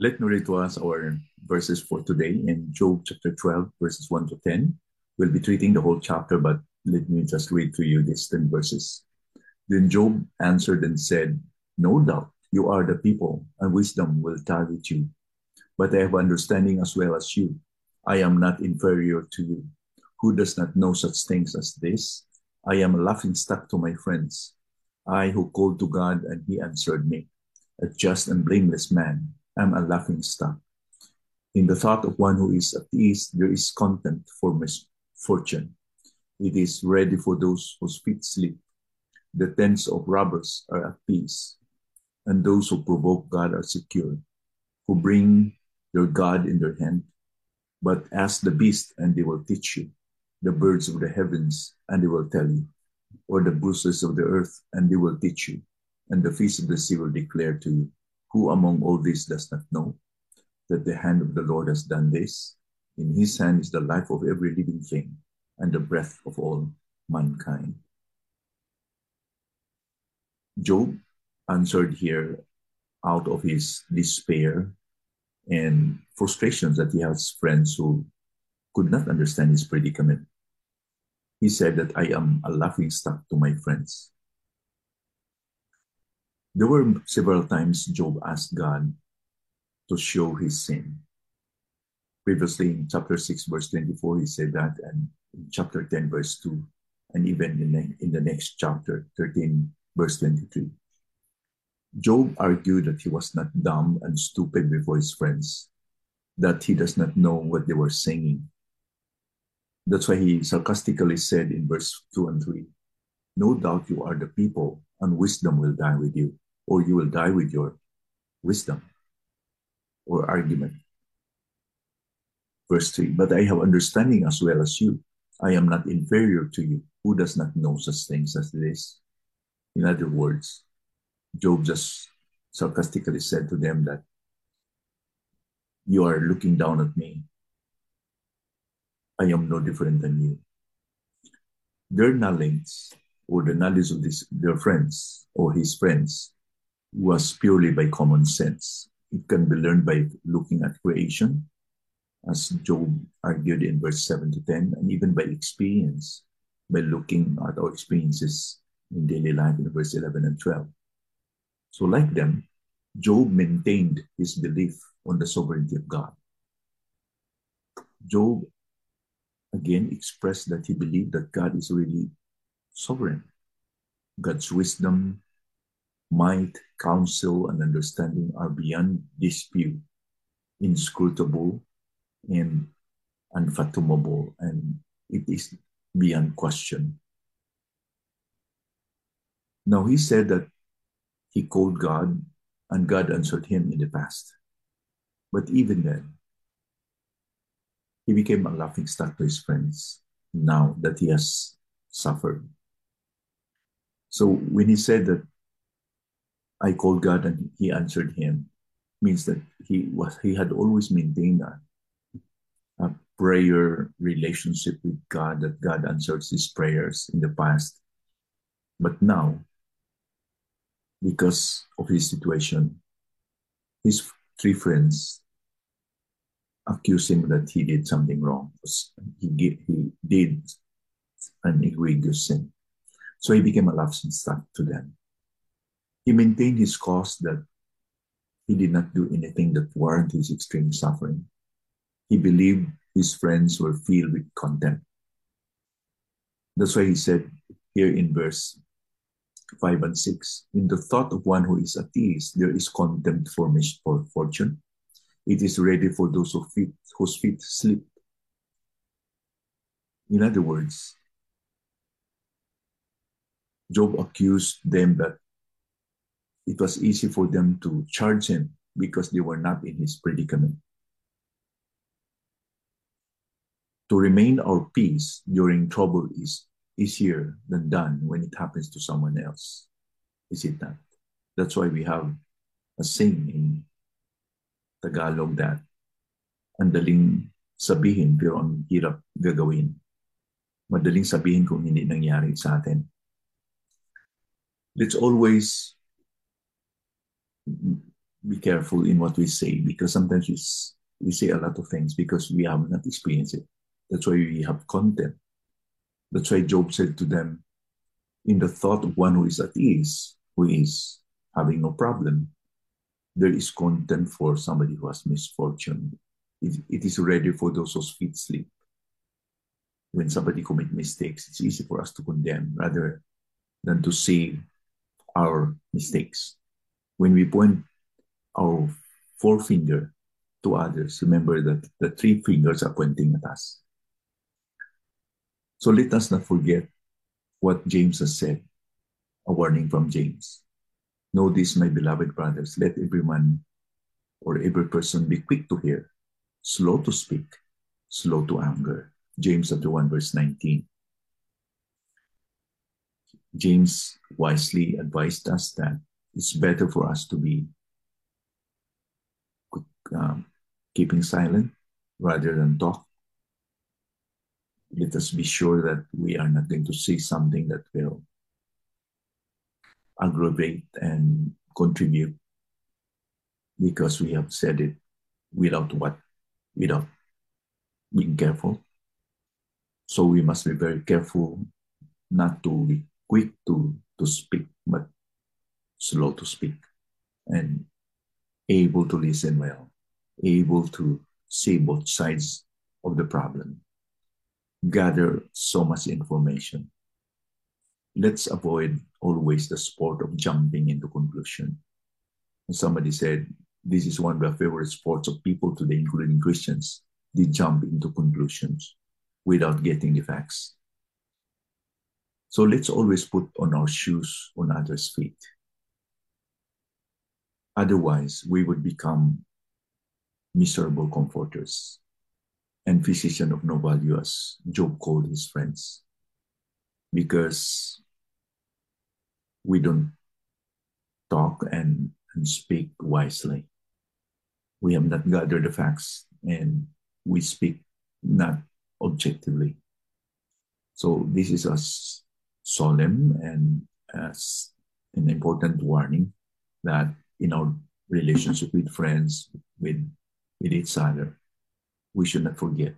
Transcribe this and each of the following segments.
Let me read to us our verses for today in Job chapter 12, verses 1 to 10. We'll be treating the whole chapter, but let me just read to you these 10 verses. Then Job answered and said, No doubt you are the people, and wisdom will target you. But I have understanding as well as you. I am not inferior to you. Who does not know such things as this? I am a laughing stock to my friends. I who called to God, and he answered me. A just and blameless man am a laughing stock. In the thought of one who is at ease, there is content for misfortune. It is ready for those whose feet sleep. The tents of robbers are at peace, and those who provoke God are secure, who bring their God in their hand. But ask the beast, and they will teach you, the birds of the heavens, and they will tell you, or the bruises of the earth, and they will teach you, and the fish of the sea will declare to you. Who among all these does not know that the hand of the Lord has done this? In his hand is the life of every living thing and the breath of all mankind. Job answered here out of his despair and frustrations that he has friends who could not understand his predicament. He said that I am a laughing stock to my friends. There were several times Job asked God to show his sin. Previously in chapter 6, verse 24, he said that, and in chapter 10, verse 2, and even in the, in the next chapter, 13, verse 23. Job argued that he was not dumb and stupid before his friends, that he does not know what they were singing. That's why he sarcastically said in verse 2 and 3 No doubt you are the people, and wisdom will die with you or you will die with your wisdom or argument. Verse 3 But I have understanding as well as you. I am not inferior to you. Who does not know such things as this? In other words, Job just sarcastically said to them that you are looking down at me. I am no different than you. Their knowledge or the knowledge of this, their friends or his friends was purely by common sense. It can be learned by looking at creation, as Job argued in verse 7 to 10, and even by experience, by looking at our experiences in daily life in verse 11 and 12. So, like them, Job maintained his belief on the sovereignty of God. Job again expressed that he believed that God is really sovereign. God's wisdom, might, counsel, and understanding are beyond dispute, inscrutable, and unfathomable, and it is beyond question. Now, he said that he called God, and God answered him in the past. But even then, he became a laughing stock to his friends now that he has suffered. So when he said that I called God and he answered him means that he was he had always maintained a, a prayer relationship with God that God answers his prayers in the past. But now, because of his situation, his three friends accuse him that he did something wrong. He, he did an egregious sin. So he became a laughing stock to them. He maintained his cause that he did not do anything that warranted his extreme suffering. He believed his friends were filled with contempt. That's why he said here in verse 5 and 6 In the thought of one who is at ease, there is contempt for misfortune. It is ready for those who feet, whose feet sleep. In other words, Job accused them that it was easy for them to charge him because they were not in his predicament. To remain our peace during trouble is easier than done when it happens to someone else. Is it not? That's why we have a saying in Tagalog that ang daling sabihin pero ang hirap gagawin. Madaling sabihin kung hindi nangyari sa atin. Let's always be careful in what we say because sometimes we, we say a lot of things because we have not experienced it. That's why we have content. That's why Job said to them, in the thought of one who is at ease, who is having no problem, there is content for somebody who has misfortune. It, it is ready for those whose feet sleep. When somebody commit mistakes, it's easy for us to condemn rather than to see our mistakes. When we point our forefinger to others, remember that the three fingers are pointing at us. So let us not forget what James has said, a warning from James. Know this, my beloved brothers, let everyone or every person be quick to hear, slow to speak, slow to anger. James chapter 1, verse 19. James wisely advised us that it's better for us to be um, keeping silent rather than talk. Let us be sure that we are not going to say something that will aggravate and contribute because we have said it without what without being careful so we must be very careful not to be quick to to speak but slow to speak and able to listen well able to see both sides of the problem gather so much information let's avoid always the sport of jumping into conclusion. And somebody said, this is one of the favorite sports of people today, including Christians. They jump into conclusions without getting the facts. So let's always put on our shoes on others' feet. Otherwise, we would become miserable comforters and physician of no value, as Job called his friends. Because we don't talk and, and speak wisely. We have not gathered the facts and we speak not objectively. So this is a solemn and as an important warning that in our relationship with friends, with, with each other, we should not forget.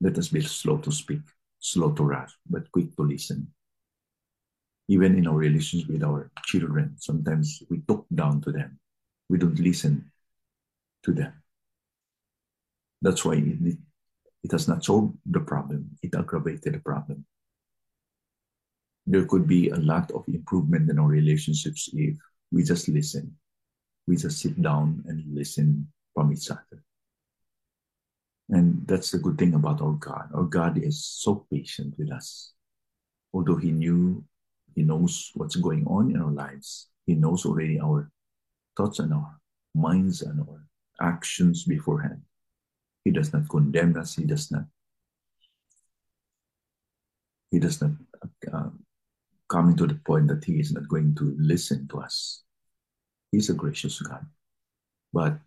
Let us be slow to speak, slow to wrath, but quick to listen even in our relations with our children, sometimes we talk down to them. We don't listen to them. That's why it, it has not solved the problem, it aggravated the problem. There could be a lot of improvement in our relationships if we just listen. We just sit down and listen from each other. And that's the good thing about our God. Our God is so patient with us. Although He knew he knows what's going on in our lives. He knows already our thoughts and our minds and our actions beforehand. He does not condemn us. He does not. He does not uh, coming to the point that he is not going to listen to us. He's a gracious God, but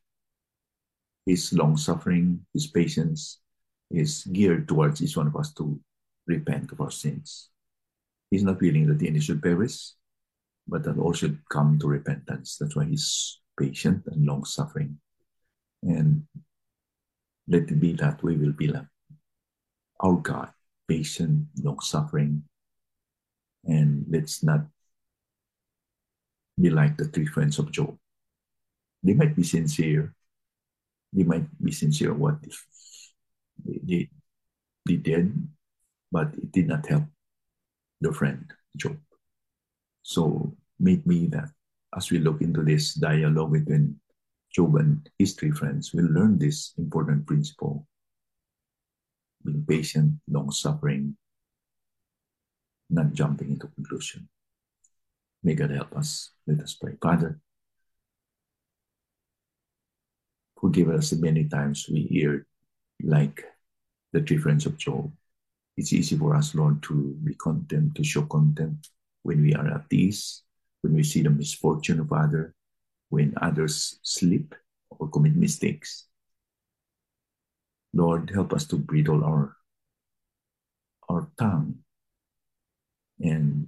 his long suffering, his patience is geared towards each one of us to repent of our sins. He's not willing that any should perish, but that all should come to repentance. That's why he's patient and long suffering. And let it be that we will be like our God, patient, long suffering. And let's not be like the three friends of Job. They might be sincere. They might be sincere what they, they, they did, but it did not help the friend Job. So make me that as we look into this dialogue between Job and his three friends, we'll learn this important principle being patient, long suffering, not jumping into conclusion. May God help us. Let us pray. Father, forgive us many times we hear like the three friends of Job it's easy for us, Lord, to be content, to show content when we are at ease, when we see the misfortune of others, when others slip or commit mistakes. Lord, help us to bridle our, our tongue and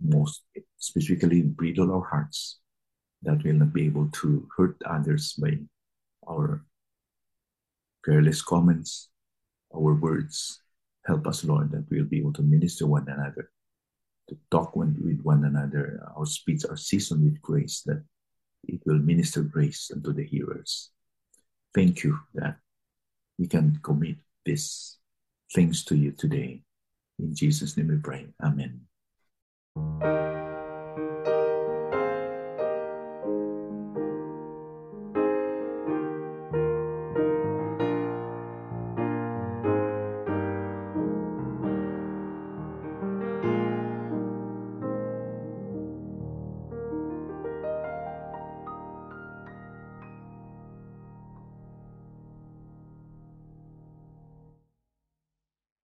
most specifically bridle our hearts that we'll not be able to hurt others by our careless comments, our words. Help us, Lord, that we'll be able to minister one another, to talk with one another. Our speech are seasoned with grace, that it will minister grace unto the hearers. Thank you that we can commit these things to you today. In Jesus' name we pray. Amen.